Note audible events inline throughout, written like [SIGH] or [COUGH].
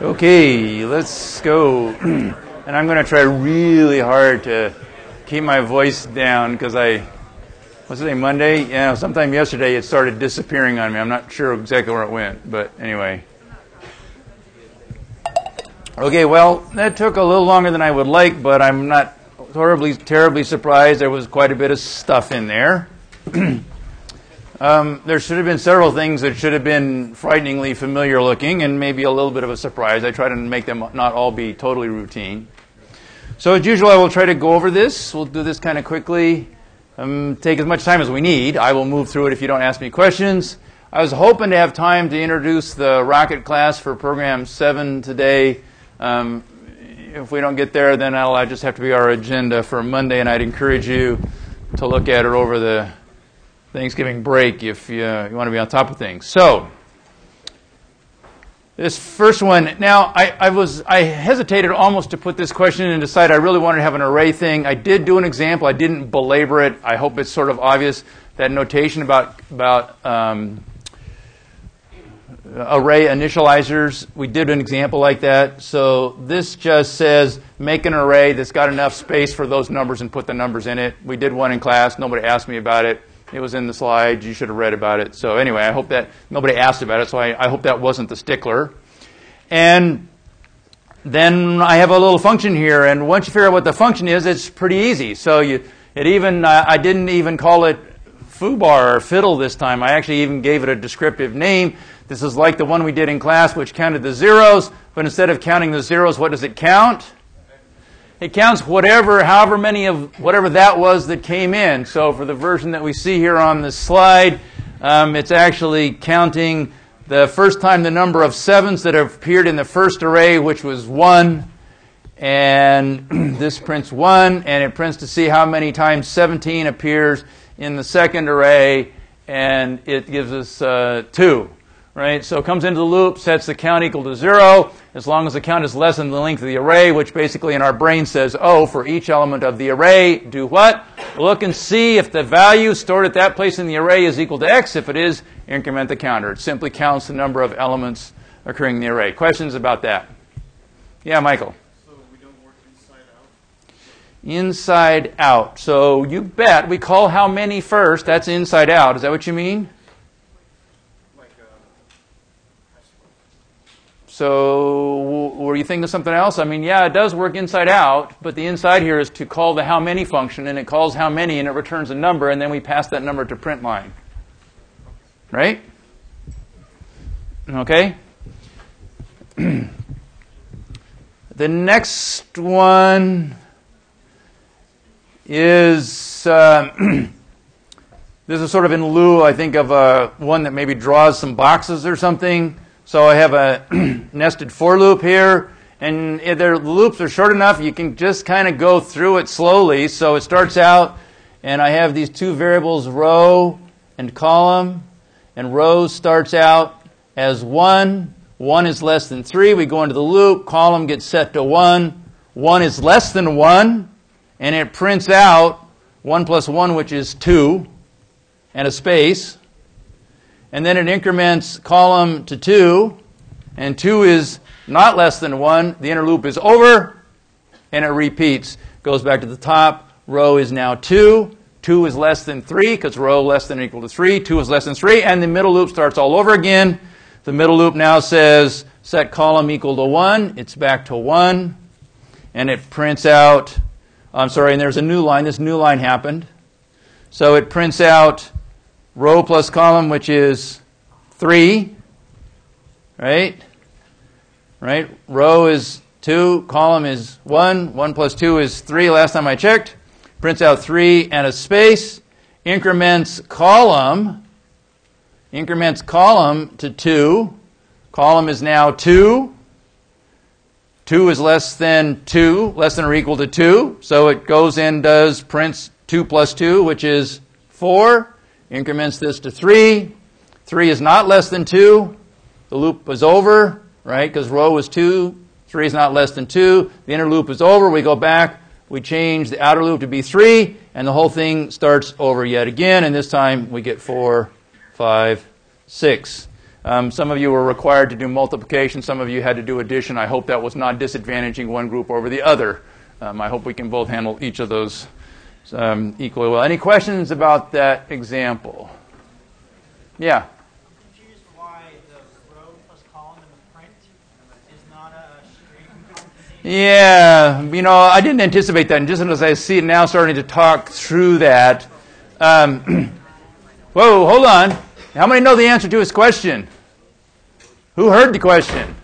Okay, let's go. [CLEARS THROAT] and I'm going to try really hard to keep my voice down because I, what's today, Monday? Yeah, sometime yesterday it started disappearing on me. I'm not sure exactly where it went, but anyway. Okay, well, that took a little longer than I would like, but I'm not horribly, terribly surprised. There was quite a bit of stuff in there. [CLEARS THROAT] Um, there should have been several things that should have been frighteningly familiar looking and maybe a little bit of a surprise. I try to make them not all be totally routine. So, as usual, I will try to go over this. We'll do this kind of quickly, um, take as much time as we need. I will move through it if you don't ask me questions. I was hoping to have time to introduce the rocket class for program 7 today. Um, if we don't get there, then I'll just have to be our agenda for Monday, and I'd encourage you to look at it over the Thanksgiving break if you, uh, you want to be on top of things. So, this first one. Now, I, I, was I hesitated almost to put this question in and decide I really wanted to have an array thing. I did do an example. I didn't belabor it. I hope it's sort of obvious that notation about about um, array initializers. We did an example like that. So this just says make an array that's got enough space for those numbers and put the numbers in it. We did one in class. Nobody asked me about it. It was in the slides. You should have read about it. So anyway, I hope that nobody asked about it. So I, I hope that wasn't the stickler. And then I have a little function here. And once you figure out what the function is, it's pretty easy. So you, it even, I didn't even call it foobar or fiddle this time. I actually even gave it a descriptive name. This is like the one we did in class, which counted the zeros. But instead of counting the zeros, what does it count? It counts whatever, however many of whatever that was that came in. So for the version that we see here on the slide, um, it's actually counting the first time the number of sevens that have appeared in the first array, which was one. And [CLEARS THROAT] this prints one, and it prints to see how many times 17 appears in the second array, and it gives us uh, two right? So it comes into the loop, sets the count equal to zero, as long as the count is less than the length of the array, which basically in our brain says, oh, for each element of the array, do what? Look and see if the value stored at that place in the array is equal to x. If it is, increment the counter. It simply counts the number of elements occurring in the array. Questions about that? Yeah, Michael. So we don't work inside out? Inside out. So you bet. We call how many first. That's inside out. Is that what you mean? So, were you thinking of something else? I mean, yeah, it does work inside out, but the inside here is to call the how many function, and it calls how many, and it returns a number, and then we pass that number to print line. Right? Okay? [CLEARS THROAT] the next one is uh, [CLEARS THROAT] this is sort of in lieu, I think, of a one that maybe draws some boxes or something. So I have a [CLEARS THROAT] nested for loop here, and the loops are short enough you can just kind of go through it slowly. So it starts out, and I have these two variables, row and column, and row starts out as 1. 1 is less than 3. We go into the loop, column gets set to 1. 1 is less than 1, and it prints out 1 plus 1, which is 2, and a space and then it increments column to 2, and 2 is not less than 1. The inner loop is over, and it repeats. Goes back to the top. Row is now 2. 2 is less than 3 because row less than or equal to 3. 2 is less than 3, and the middle loop starts all over again. The middle loop now says set column equal to 1. It's back to 1, and it prints out. I'm sorry, and there's a new line. This new line happened. So it prints out row plus column, which is 3, right? Right? Row is 2, column is 1, 1 plus 2 is 3 last time I checked. Prints out 3 and a space. Increments column, increments column to 2. Column is now 2. 2 is less than 2, less than or equal to 2. So it goes in, does prints 2 plus 2, which is 4 increments this to 3. 3 is not less than 2. The loop is over, right? Because row is 2. 3 is not less than 2. The inner loop is over. We go back. We change the outer loop to be 3. And the whole thing starts over yet again. And this time we get 4, 5, 6. Um, some of you were required to do multiplication, some of you had to do addition. I hope that was not disadvantaging one group over the other. Um, I hope we can both handle each of those um, equally well. Any questions about that example? Yeah. why the row plus column in print is not a string Yeah, you know, I didn't anticipate that. And just as I see it now starting to talk through that, um, [CLEARS THROAT] whoa, hold on. How many know the answer to his question? Who heard the question?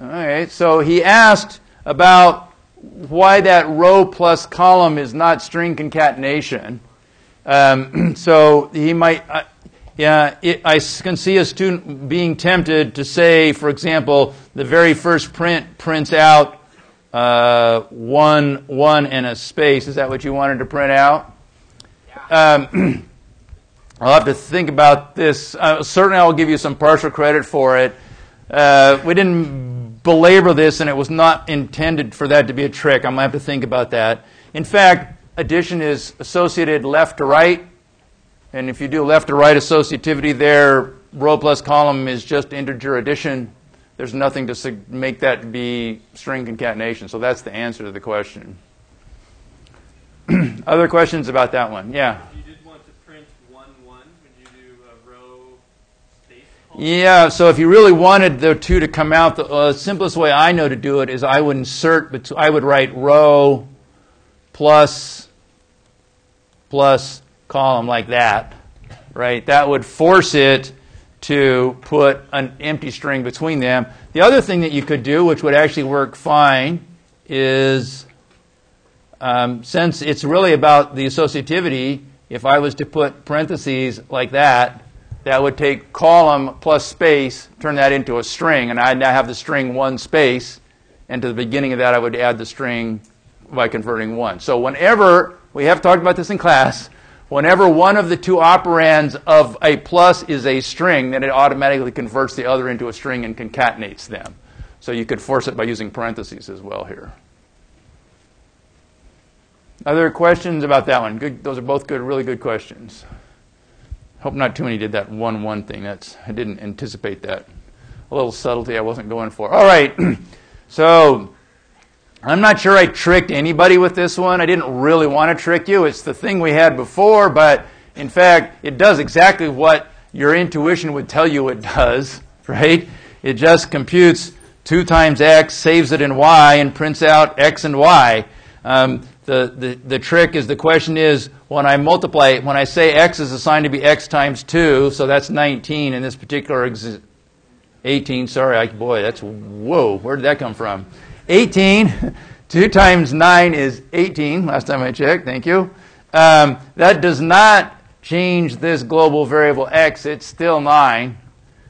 All right, so he asked about why that row plus column is not string concatenation. Um, [CLEARS THROAT] so he might, uh, yeah, it, I can see a student being tempted to say, for example, the very first print prints out uh, one, one and a space. Is that what you wanted to print out? Um, [CLEARS THROAT] I'll have to think about this. Uh, certainly, I'll give you some partial credit for it. Uh, we didn't belabor this, and it was not intended for that to be a trick. I'm going to have to think about that. In fact, addition is associated left to right. And if you do left to right associativity there, row plus column is just integer addition. There's nothing to make that be string concatenation. So that's the answer to the question. [CLEARS THROAT] Other questions about that one? Yeah. If you did want to print one one, would you do a row space column? Yeah, so if you really wanted the two to come out, the uh, simplest way I know to do it is I would insert, I would write row plus plus column like that, right? That would force it to put an empty string between them. The other thing that you could do, which would actually work fine, is um, since it's really about the associativity, if I was to put parentheses like that, that would take column plus space, turn that into a string, and I'd now have the string one space, and to the beginning of that I would add the string by converting one. So whenever, we have talked about this in class, whenever one of the two operands of a plus is a string, then it automatically converts the other into a string and concatenates them. So you could force it by using parentheses as well here. Other questions about that one? Good. Those are both good, really good questions. Hope not too many did that one one thing. That's I didn't anticipate that. A little subtlety I wasn't going for. All right. [CLEARS THROAT] so I'm not sure I tricked anybody with this one. I didn't really want to trick you. It's the thing we had before, but in fact, it does exactly what your intuition would tell you it does, [LAUGHS] right? It just computes 2 times x, saves it in y, and prints out x and y. Um, the, the, the trick is the question is when I multiply, when I say x is assigned to be x times 2, so that's 19 in this particular ex- 18, sorry, I, boy, that's, whoa, where did that come from? 18, [LAUGHS] 2 times 9 is 18, last time I checked, thank you. Um, that does not change this global variable x, it's still 9,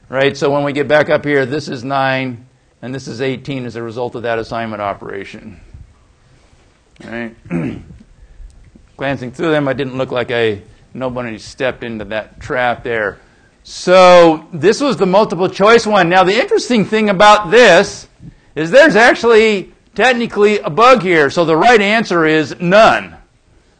right? So when we get back up here, this is 9, and this is 18 as a result of that assignment operation. Right? [CLEARS THROAT] Glancing through them, I didn't look like I, nobody stepped into that trap there. So this was the multiple choice one. Now the interesting thing about this is there's actually technically a bug here. So the right answer is none.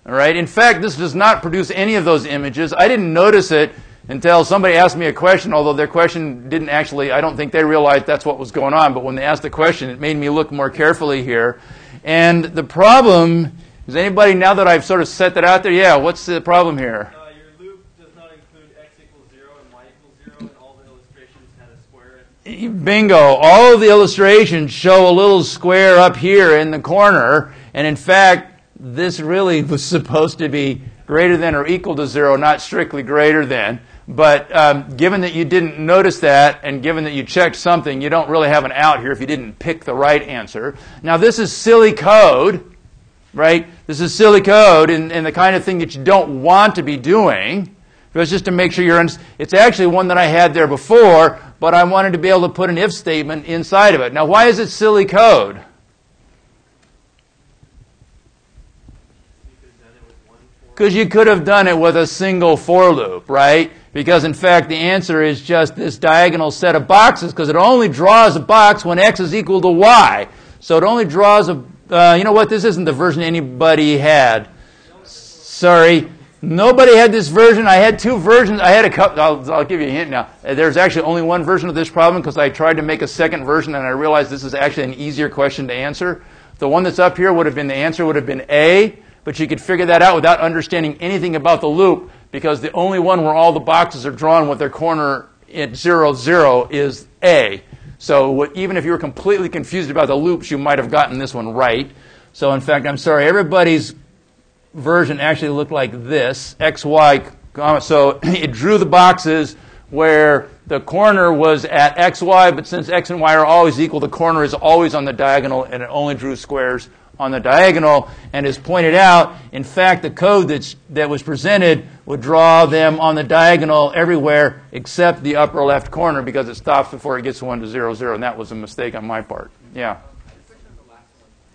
All right. In fact, this does not produce any of those images. I didn't notice it until somebody asked me a question, although their question didn't actually, I don't think they realized that's what was going on. But when they asked the question, it made me look more carefully here. And the problem is anybody, now that I've sort of set that out there, yeah, what's the problem here? Uh, your loop does not include x equals 0 and y equals 0, and all the illustrations had a square. Bingo. All of the illustrations show a little square up here in the corner. And in fact, this really [LAUGHS] was supposed to be greater than or equal to zero, not strictly greater than. But um, given that you didn't notice that, and given that you checked something, you don't really have an out here if you didn't pick the right answer. Now, this is silly code, right? This is silly code and, and the kind of thing that you don't want to be doing. But it's just to make sure you're. Un- it's actually one that I had there before, but I wanted to be able to put an if statement inside of it. Now, why is it silly code? You could have done it with one for. Because you could have done it with a single for loop, right? Because in fact, the answer is just this diagonal set of boxes because it only draws a box when x is equal to y. So it only draws a, uh, you know what, this isn't the version anybody had. Sorry. Nobody had this version. I had two versions. I had a couple. I'll, I'll give you a hint now. There's actually only one version of this problem because I tried to make a second version and I realized this is actually an easier question to answer. The one that's up here would have been the answer would have been A, but you could figure that out without understanding anything about the loop because the only one where all the boxes are drawn with their corner at zero zero is A. So what, even if you were completely confused about the loops, you might have gotten this one right. So in fact, I'm sorry, everybody's version actually looked like this xy comma. So [CLEARS THROAT] it drew the boxes where the corner was at xy, but since x and y are always equal, the corner is always on the diagonal, and it only drew squares on the diagonal. And as pointed out, in fact, the code that's, that was presented would draw them on the diagonal everywhere except the upper left corner because it stops before it gets to 1 to 0, 0, and that was a mistake on my part. Yeah.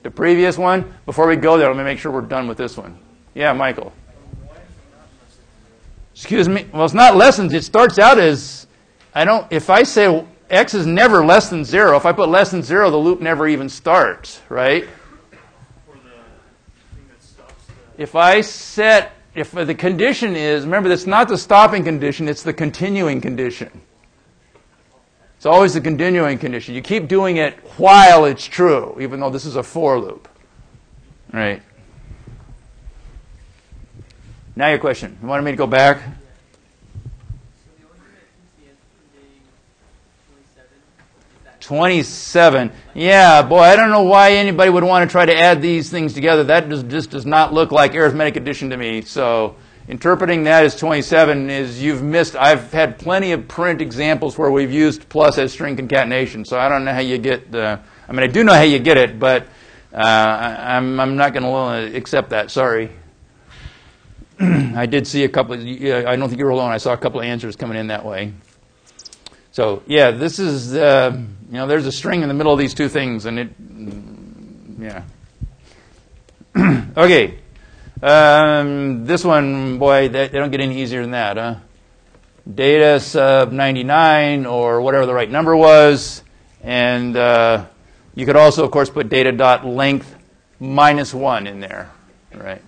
The previous one, before we go there, let me make sure we're done with this one. Yeah, Michael. Excuse me. Well, it's not lessons. It starts out as I don't. If I say x is never less than zero, if I put less than zero, the loop never even starts, right? For the thing that stops the. If I set, if the condition is, remember, it's not the stopping condition; it's the continuing condition. It's always the continuing condition. You keep doing it while it's true, even though this is a for loop, right? Now your question. You wanted me to go back? So the only thing that keeps the answer from being 27 is that. 27. Yeah, boy, I don't know why anybody would want to try to add these things together. That just, just does not look like arithmetic addition to me. So interpreting that as 27 is you've missed. I've had plenty of print examples where we've used plus as string concatenation. So I don't know how you get the. I mean, I do know how you get it, but uh, I, I'm, I'm not going to accept that. Sorry. [CLEARS THROAT] I did see a couple. Of, I don't think you're alone. I saw a couple of answers coming in that way. So yeah, this is uh, you know there's a string in the middle of these two things, and it yeah. [CLEARS THROAT] okay, um, this one, boy, they, they don't get any easier than that, huh? Data sub 99 or whatever the right number was, and uh, you could also, of course, put data dot length minus one in there, right?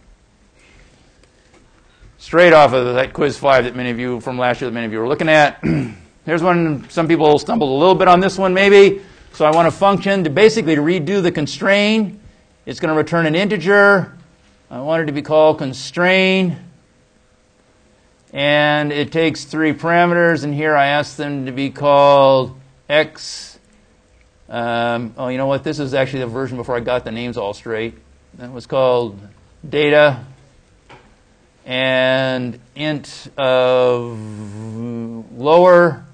Straight off of that quiz five that many of you from last year that many of you were looking at. [CLEARS THROAT] Here's one. Some people stumbled a little bit on this one, maybe. So I want a function to basically redo the constrain. It's going to return an integer. I want it to be called constrain. And it takes three parameters, and here I ask them to be called x. Um, oh, you know what? This is actually the version before I got the names all straight. That was called data and int of lower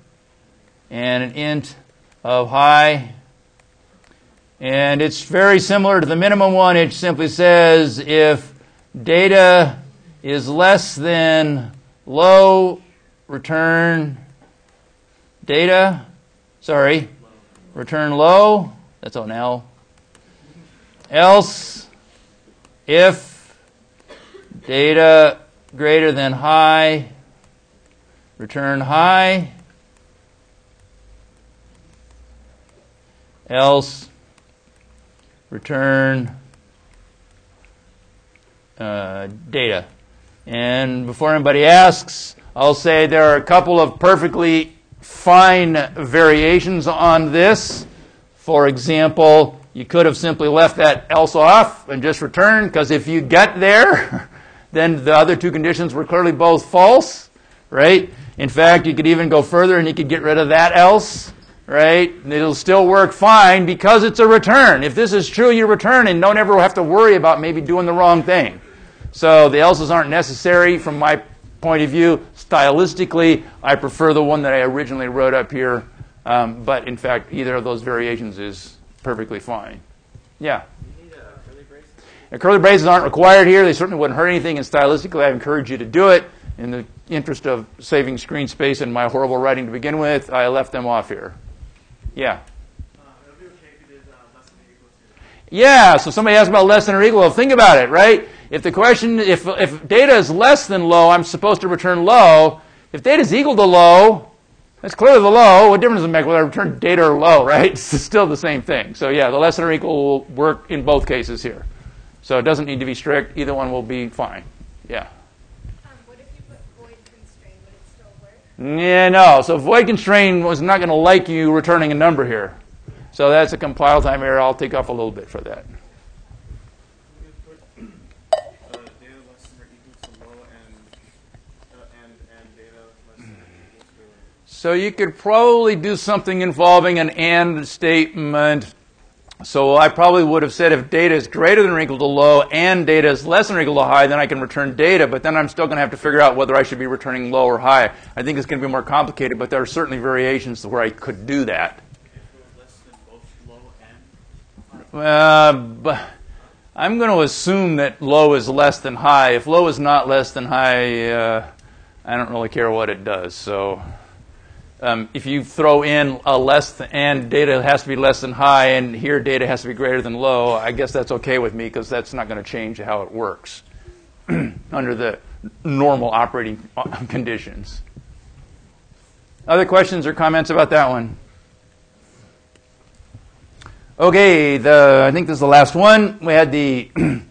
and an int of high. And it's very similar to the minimum one. It simply says if data is less than low, return data. Sorry, return low. That's on L. Else, if data greater than high, return high. Else, return uh, data. And before anybody asks, I'll say there are a couple of perfectly fine variations on this. For example, you could have simply left that else off and just returned, because if you get there, [LAUGHS] then the other two conditions were clearly both false, right? In fact, you could even go further and you could get rid of that else, right? It'll still work fine because it's a return. If this is true, you return and don't ever have to worry about maybe doing the wrong thing. So the else's aren't necessary from my point of view. Stylistically, I prefer the one that I originally wrote up here. Um, but in fact, either of those variations is perfectly fine. Yeah. Curly brace. And curly braces aren't required here. They certainly wouldn't hurt anything. And stylistically, I encourage you to do it. In the interest of saving screen space and my horrible writing to begin with, I left them off here. Yeah. Yeah, so somebody asked about less than or equal. Well, think about it, right? If the question, if, if data is less than low, I'm supposed to return low. If data is equal to low, that's clearly the low. What difference does it make whether I return data or low, [LAUGHS] right? It's still the same thing. So yeah, the less than or equal will work in both cases here. So it doesn't need to be strict. Either one will be fine. Yeah. Um, Yeah, no. So void constraint was not going to like you returning a number here. So that's a compile time error. I'll take off a little bit for that. So you could probably do something involving an AND statement. So I probably would have said if data is greater than or equal to low and data is less than or equal to high, then I can return data, but then I'm still going to have to figure out whether I should be returning low or high. I think it's going to be more complicated, but there are certainly variations where I could do that. Uh, I'm going to assume that low is less than high. If low is not less than high, uh, I don't really care what it does. So um, if you throw in a less than, and data has to be less than high, and here data has to be greater than low, I guess that's okay with me because that's not going to change how it works [CLEARS THROAT] under the normal operating [LAUGHS] conditions. Other questions or comments about that one? Okay, the I think this is the last one. We had the [CLEARS THROAT]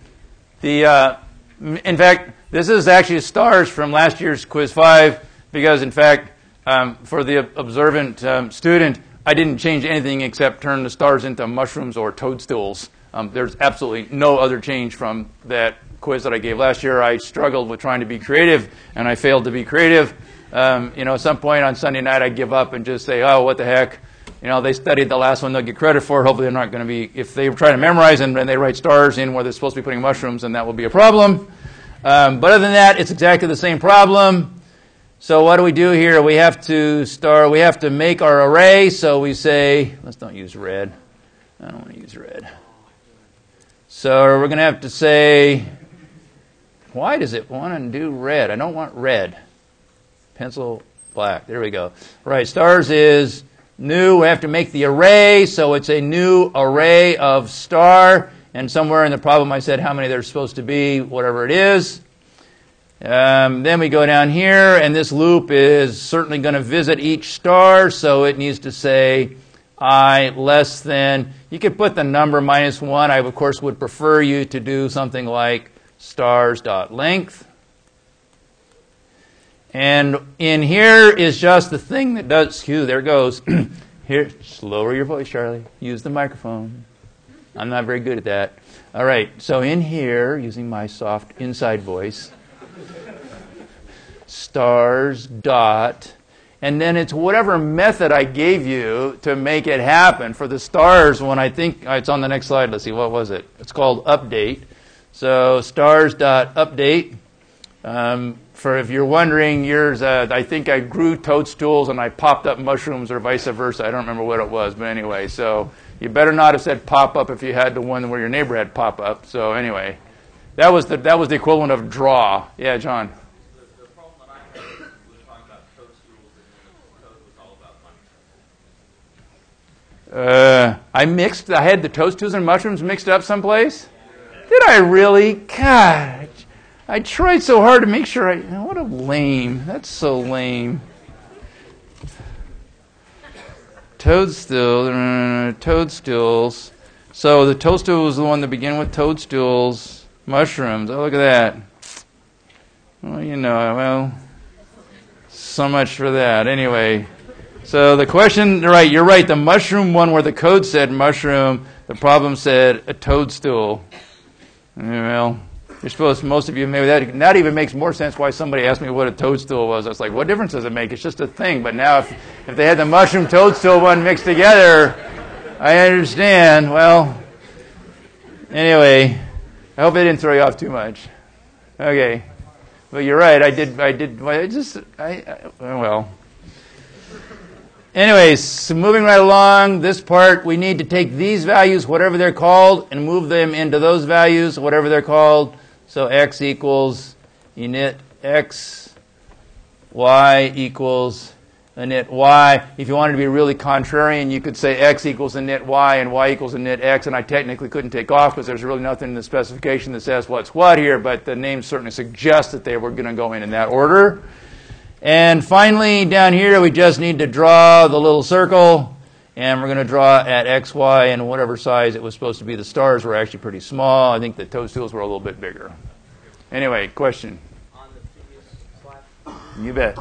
the uh, in fact this is actually stars from last year's quiz five because in fact um, for the observant um, student I didn't change anything except turn the stars into mushrooms or toadstools. Um, there's absolutely no other change from that quiz that I gave last year. I struggled with trying to be creative and I failed to be creative. Um, you know, at some point on Sunday night I give up and just say, oh, what the heck you know, they studied the last one, they'll get credit for it. Hopefully, they're not going to be, if they try to memorize and, and, they write stars in where they're supposed to be putting mushrooms, then that will be a problem. Um, but other than that, it's exactly the same problem. So what do we do here? We have to start, we have to make our array. So we say, let's don't use red. I don't want to use red. So we're going to have to say, why does it want to do red? I don't want red. Pencil black. There we go. Right, stars is new, we have to make the array, so it's a new array of star, and somewhere in the problem I said how many there's supposed to be, whatever it is. Um, then we go down here, and this loop is certainly going to visit each star, so it needs to say i less than. You could put the number minus 1. I, of course, would prefer you to do something like stars.length. And in here is just the thing that does, excuse, there it goes. [CLEARS THROAT] here, lower your voice, Charlie. Use the microphone. I'm not very good at that. All right, so in here, using my soft inside voice, stars, dot, and then it's whatever method I gave you to make it happen. For the stars, when I think, it's on the next slide, let's see, what was it? It's called update. So stars dot update. Um, for if you're wondering, yours, uh, I think I grew toadstools and I popped up mushrooms or vice versa. I don't remember what it was, but anyway, so you better not have said pop up if you had the one where your neighbor had pop up. So anyway, that was the, that was the equivalent of draw. Yeah, John. Toadstools. Uh, I mixed, I had the toadstools and mushrooms mixed up someplace? Did I really? God, I tried so hard to make sure I. What a lame. That's so lame. Toadstool, uh, toadstools. So the toadstool was the one that began with toadstools, mushrooms. Oh, look at that. Well, you know, well, so much for that. Anyway, so the question, right, you're right. The mushroom one where the code said mushroom, the problem said a toadstool. Well, you're supposed, most of you, maybe that, that even makes more sense why somebody asked me what a toadstool was. I was like, what difference does it make? It's just a thing. But now, if, if they had the mushroom toadstool one mixed together, I understand. Well, anyway, I hope I didn't throw you off too much. Okay. But you're right. I did, I did, I just, I, I well. Anyways, so moving right along, this part, we need to take these values, whatever they're called, and move them into those values, whatever they're called. So x equals init x, y equals init y. If you wanted to be really contrarian, you could say x equals init y and y equals init x, and I technically couldn't take off because there's really nothing in the specification that says what's what here, but the name certainly suggests that they were going to go in in that order. And finally, down here, we just need to draw the little circle, and we're going to draw at x, y, and whatever size it was supposed to be. The stars were actually pretty small. I think the toadstools were a little bit bigger. Anyway, question? On the previous slide, You bet.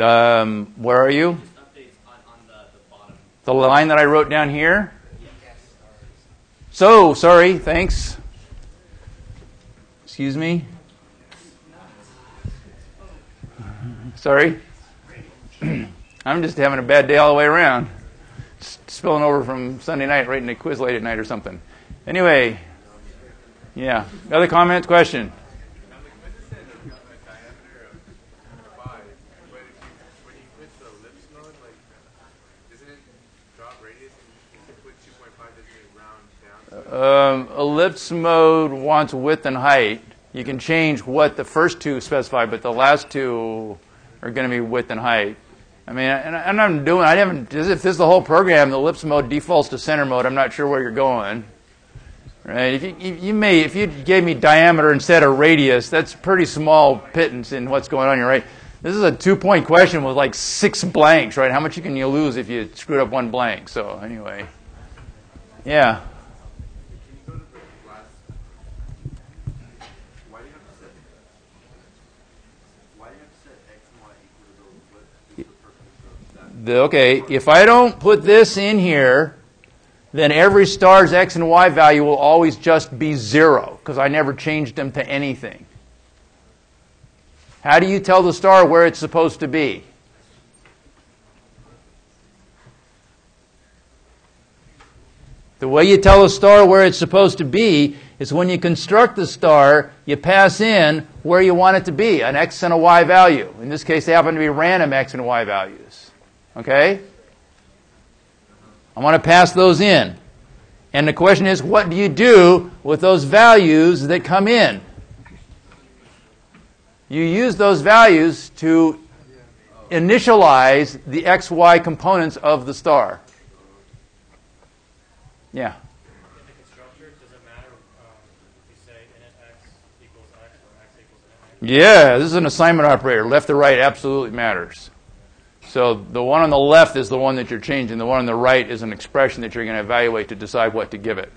Um, where are you? Just updates on, on the, the bottom. The line that I wrote down here? So, sorry, thanks. Excuse me? Sorry? [CLEARS THROAT] I'm just having a bad day all the way around. Spilling over from Sunday night right into quiz late at night or something. Anyway, yeah. Other comments, question? Now, the quiz said a diameter of five, but if you, when you put the ellipse mode, like, isn't it drop radius? And if you put 2.5, doesn't it round down? Um, ellipse mode wants width and height. You can change what the first two specify, but the last two are going to be width and height. I mean, and, I'm doing, I haven't, if this is the whole program, the ellipse mode defaults to center mode. I'm not sure where you're going. Right? If you, you, may, if you gave me diameter instead of radius, that's pretty small pittance in what's going on here, right? This is a two-point question with like six blanks, right? How much can you lose if you screwed up one blank? So anyway, yeah. Okay, if I don't put this in here, then every star's x and y value will always just be zero because I never changed them to anything. How do you tell the star where it's supposed to be? The way you tell a star where it's supposed to be is when you construct the star, you pass in where you want it to be, an x and a y value. In this case, they happen to be random x and y values. Okay? I want to pass those in. And the question is, what do you do with those values that come in? You use those values to initialize the xy components of the star. Yeah. Yeah, this is an assignment operator. Left to right absolutely matters. So the one on the left is the one that you're changing. The one on the right is an expression that you're going to evaluate to decide what to give it.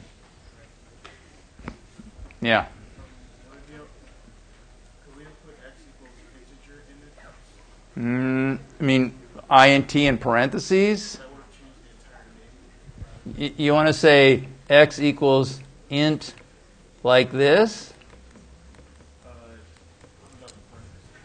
Yeah. Could we have put x equals integer in it? Mm, I mean, int in parentheses. Y- you want to say x equals int like this?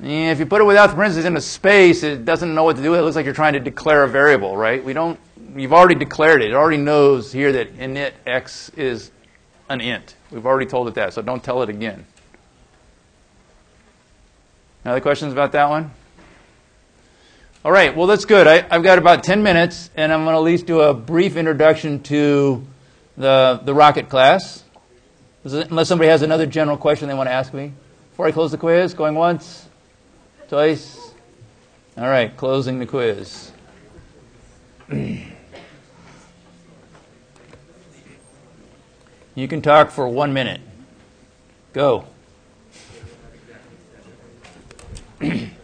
Yeah, if you put it without the parentheses in a space, it doesn't know what to do. It looks like you're trying to declare a variable, right? We don't. You've already declared it. It already knows here that init x is an int. We've already told it that, so don't tell it again. Other questions about that one? All right. Well, that's good. I, I've got about 10 minutes, and I'm going to at least do a brief introduction to the the rocket class. Unless somebody has another general question they want to ask me before I close the quiz. Going once. Twice. All right, closing the quiz. You can talk for one minute. Go. [CLEARS THROAT]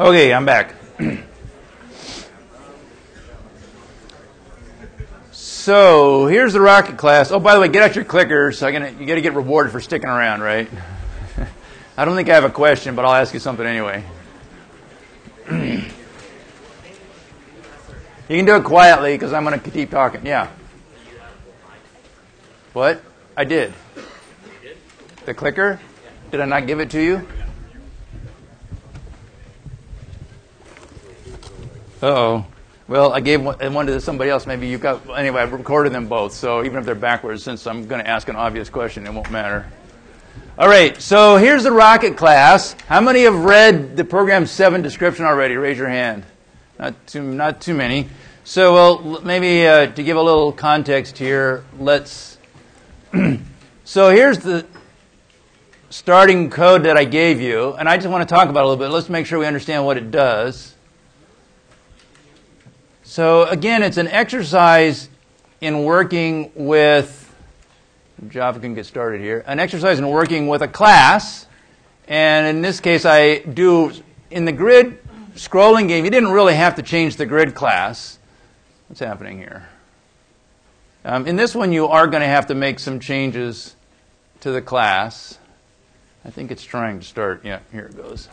Okay, I'm back. so here's the rocket class. Oh, by the way, get out your clickers. I'm gonna, you got to get rewarded for sticking around, right? [LAUGHS] I don't think I have a question, but I'll ask you something anyway. [CLEARS THROAT] you can do it quietly because I'm going to keep talking. Yeah. What? I did. The clicker? Did I not give it to you? Uh-oh. Well, I gave one, one to somebody else. Maybe you got. Anyway, I recorded them both. So even if they're backwards, since I'm going to ask an obvious question, it won't matter. All right. So here's the rocket class. How many have read the program seven description already? Raise your hand. Not too. Not too many. So well, maybe uh, to give a little context here, let's. [CLEARS THROAT] so here's the starting code that I gave you, and I just want to talk about a little bit. Let's make sure we understand what it does. So again, it's an exercise in working with Java can get started here. An exercise in working with a class, And in this case, I do, in the grid scrolling game, you didn't really have to change the grid class. What's happening here? Um, in this one, you are going to have to make some changes to the class. I think it's trying to start. Yeah, here it goes.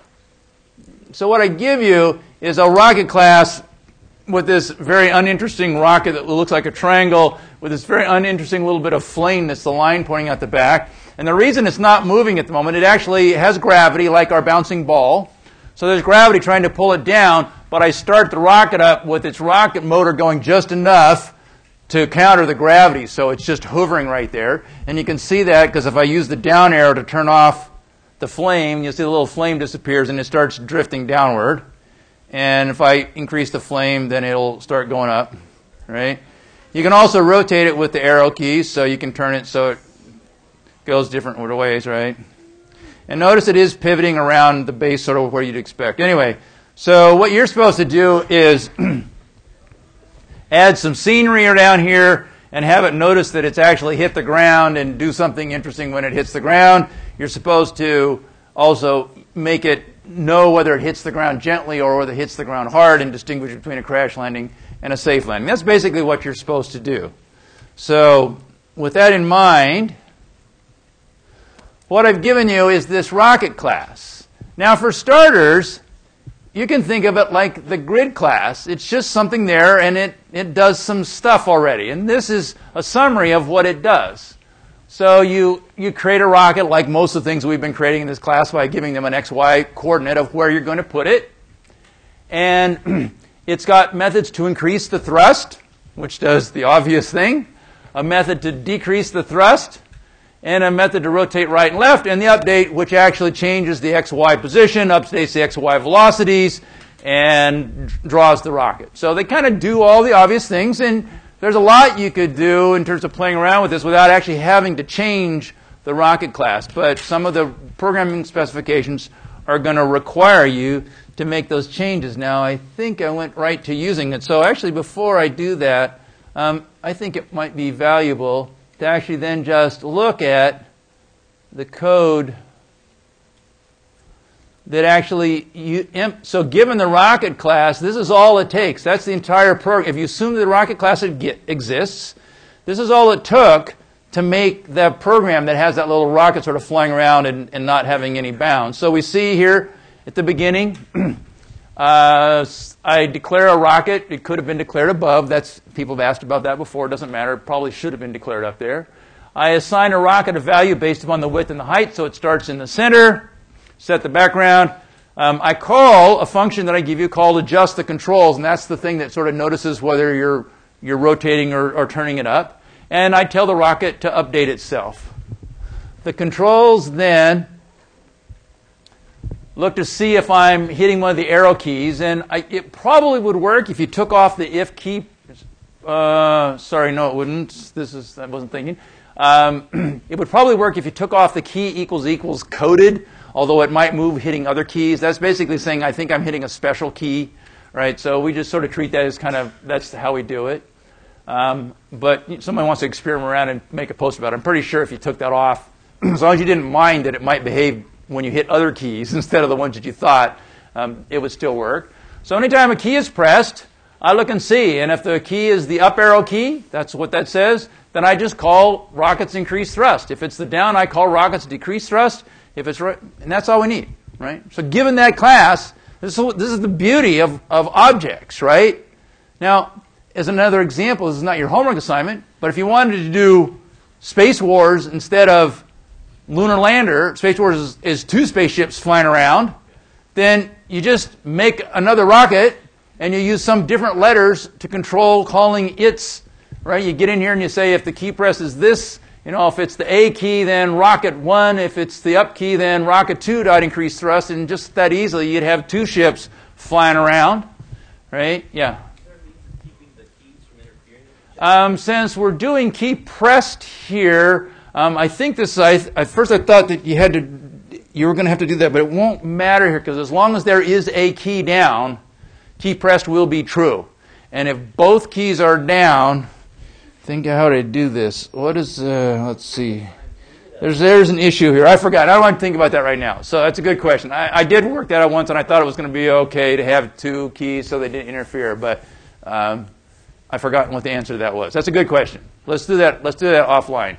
So what I give you is a rocket class with this very uninteresting rocket that looks like a triangle with this very uninteresting little bit of flame that's the line pointing out the back. And the reason it's not moving at the moment, it actually has gravity like our bouncing ball. So there's gravity trying to pull it down, but I start the rocket up with its rocket motor going just enough to counter the gravity. So it's just hovering right there. And you can see that because if I use the down arrow to turn off the flame, you'll see the little flame disappears and it starts drifting downward. And if I increase the flame, then it'll start going up, right? You can also rotate it with the arrow keys, so you can turn it so it goes different ways, right? And notice it is pivoting around the base sort of where you'd expect. Anyway, so what you're supposed to do is [CLEARS THROAT] add some scenery down here and have it notice that it's actually hit the ground and do something interesting when it hits the ground. You're supposed to also make it know whether it hits the ground gently or whether it hits the ground hard and distinguish between a crash landing and a safe landing. That's basically what you're supposed to do. So, with that in mind, what I've given you is this rocket class. Now, for starters, you can think of it like the grid class. It's just something there and it, it does some stuff already. And this is a summary of what it does. So you, you create a rocket like most of the things we've been creating in this class by giving them an XY coordinate of where you're going to put it. And [CLEARS THROAT] it's got methods to increase the thrust, which does the obvious thing, a method to decrease the thrust, and a method to rotate right and left, and the update, which actually changes the XY position, updates the XY velocities, and draws the rocket. So they kind of do all the obvious things, and there's a lot you could do in terms of playing around with this without actually having to change the rocket class. But some of the programming specifications are going to require you to make those changes. Now, I think I went right to using it. So actually, before I do that, um, I think it might be valuable to actually then just look at the code that actually you so given the rocket class this is all it takes. That's the entire program. If you assume that the rocket class exists this is all it took to make the program that has that little rocket sort of flying around and, and not having any bounds. So we see here at the beginning [CLEARS THROAT] uh, i declare a rocket. It could have been declared above. That's people have asked about that before. It doesn't matter. It probably should have been declared up there. I assign a rocket a value based upon the width and the height so it starts in the center set the background. Um, I call a function that I give you called adjust the controls, and that's the thing that sort of notices whether you're, you're rotating or, or turning it up. And I tell the rocket to update itself. The controls then look to see if I'm hitting one of the arrow keys, and I, it probably would work if you took off the if key. Uh, sorry, no, it wouldn't. This is I wasn't thinking. Um, [CLEARS THROAT] it would probably work if you took off the key equals equals coded although it might move hitting other keys. That's basically saying, I think I'm hitting a special key, right? So we just sort of treat that as kind of, that's how we do it. Um, but someone wants to experiment around and make a post about it. I'm pretty sure if you took that off, [CLEARS THROAT] as long as you didn't mind that it might behave when you hit other keys [LAUGHS] instead of the ones that you thought, um, it would still work. So anytime a key is pressed, I look and see. And if the key is the up arrow key, that's what that says, then I just call rockets increase thrust. If it's the down, I call rockets decrease thrust. If it's right, and that's all we need, right? So given that class, this is, this is the beauty of, of objects, right? Now, as another example, this is not your homework assignment, but if you wanted to do Space Wars instead of Lunar Lander, Space Wars is, is two spaceships flying around, then you just make another rocket and you use some different letters to control calling its, right? You get in here and you say if the key press is this you know, if it's the A key, then rocket one. If it's the up key, then rocket two dot increase thrust. And just that easily, you'd have two ships flying around, right? Yeah. Um, since we're doing key pressed here, um, I think this. I, at first, I thought that you had to, you were going to have to do that, but it won't matter here because as long as there is a key down, key pressed will be true. And if both keys are down, think how to do this. What is, uh, let's see. There's, there's an issue here. I forgot. I don't want to think about that right now. So that's a good question. I, I did work that out once, and I thought it was going to be okay to have two keys so they didn't interfere, but um, I've forgotten what the answer to that was. That's a good question. Let's do that. Let's do that offline.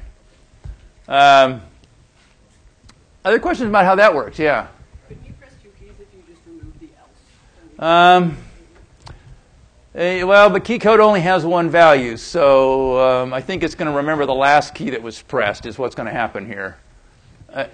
Um, other questions about how that works? Yeah. Could you press two keys if you just remove the else? Um, eh, well, but key code only has one value, so um, I think it's going to remember the last key that was pressed is what's going to happen here. Uh,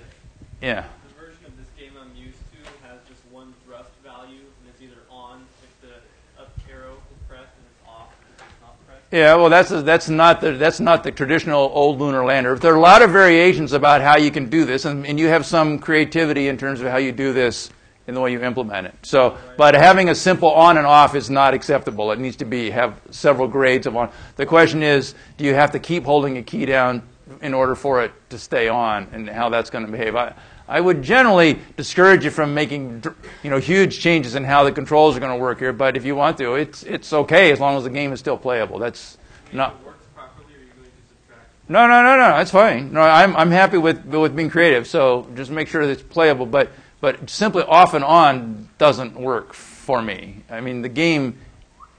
yeah. The version of this game I'm used to has just one thrust value, and it's either on if the up arrow is pressed, and it's off if it's not pressed. Yeah, well, that's that's not the that's not the traditional old lunar lander. There are a lot of variations about how you can do this, and, and you have some creativity in terms of how you do this in the way you implement it. So, but having a simple on and off is not acceptable. It needs to be have several grades of on. The question is, do you have to keep holding a key down in order for it to stay on, and how that's going to behave? I, I would generally discourage you from making you know huge changes in how the controls are going to work here. But if you want to, it's it's okay as long as the game is still playable. That's not. If it works properly, are you going to subtract? No, no, no, no. That's fine. No, I'm I'm happy with with being creative. So just make sure that it's playable. But but simply off and on doesn't work for me. I mean, the game.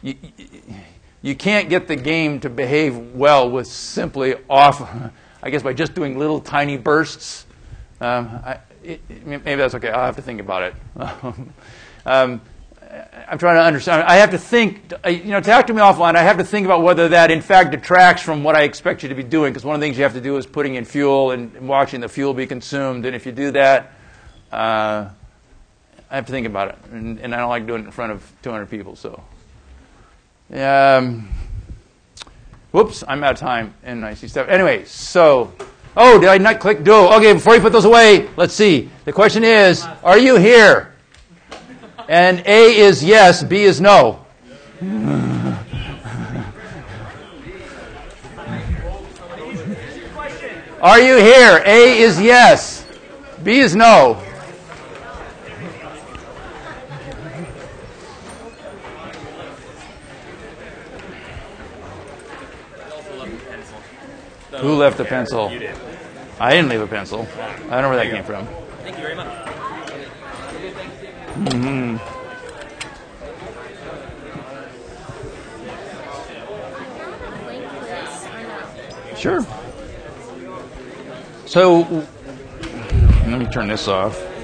You, you can't get the game to behave well with simply off. I guess by just doing little tiny bursts. Um, I, it, maybe that's okay. I'll have to think about it. [LAUGHS] um, I'm trying to understand. I have to think, uh, you know, talk to me offline. I have to think about whether that in fact detracts from what I expect you to be doing. Because one of the things you have to do is putting in fuel and watching the fuel be consumed. And if you do that, uh, I have to think about it. And, and I don't like doing it in front of 200 people. So, um, whoops, I'm out of time. And I see stuff. Anyway, so. Oh, did I not click do? Okay, before you put those away, let's see. The question is, are you here? And A is yes, B is no. [LAUGHS] Are you here? A is yes, B is no. Who left the pencil? You did. I didn't leave a pencil. I don't know where that came from. Thank you very much. link for this or no? Sure. So, let me turn this off.